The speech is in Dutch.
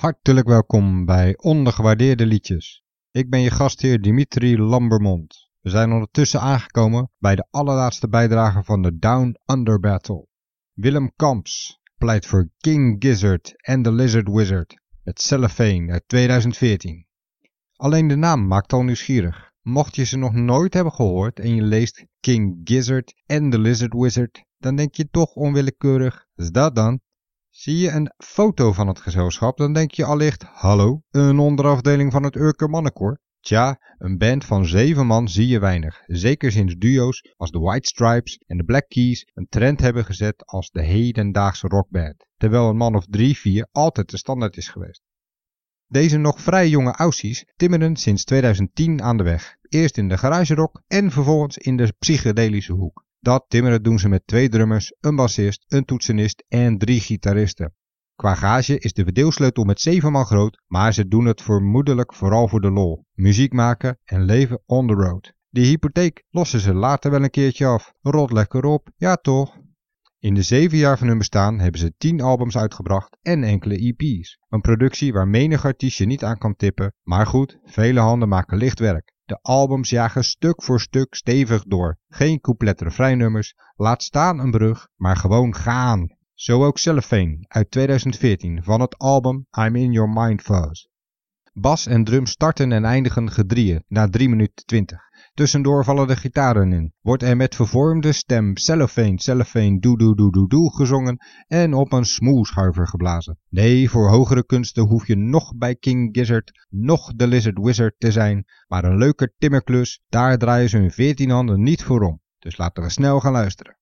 Hartelijk welkom bij Ondergewaardeerde Liedjes. Ik ben je gastheer Dimitri Lambermond. We zijn ondertussen aangekomen bij de allerlaatste bijdrage van de Down Under Battle. Willem Kamps pleit voor King Gizzard en The Lizard Wizard met Cellophane uit 2014. Alleen de naam maakt al nieuwsgierig. Mocht je ze nog nooit hebben gehoord en je leest King Gizzard en The Lizard Wizard, dan denk je toch onwillekeurig, is dat dan? Zie je een foto van het gezelschap, dan denk je allicht, hallo, een onderafdeling van het Urker Mannenkoor? Tja, een band van zeven man zie je weinig, zeker sinds duo's als de White Stripes en de Black Keys een trend hebben gezet als de hedendaagse rockband, terwijl een man of drie, vier altijd de standaard is geweest. Deze nog vrij jonge aussies timmeren sinds 2010 aan de weg, eerst in de garagerock en vervolgens in de psychedelische hoek. Dat timmeren doen ze met twee drummers, een bassist, een toetsenist en drie gitaristen. Qua gage is de verdeelsleutel met zeven man groot, maar ze doen het vermoedelijk vooral voor de lol. Muziek maken en leven on the road. Die hypotheek lossen ze later wel een keertje af. Rot lekker op, ja toch? In de zeven jaar van hun bestaan hebben ze tien albums uitgebracht en enkele EP's. Een productie waar menig artiestje niet aan kan tippen, maar goed, vele handen maken licht werk. De albums jagen stuk voor stuk stevig door. Geen couplet refreinnummers, laat staan een brug, maar gewoon gaan. Zo ook Cellophane uit 2014 van het album I'm in Your Mind Fuzz. Bas en drum starten en eindigen gedrieën na 3 minuten 20. Tussendoor vallen de gitaren in. Wordt er met vervormde stem cellophane, cellophane, doe doe doe doe doe gezongen en op een smoeschuiver geblazen. Nee, voor hogere kunsten hoef je nog bij King Gizzard, nog de Lizard Wizard te zijn, maar een leuke timmerklus, daar draaien ze hun veertien handen niet voor om. Dus laten we snel gaan luisteren.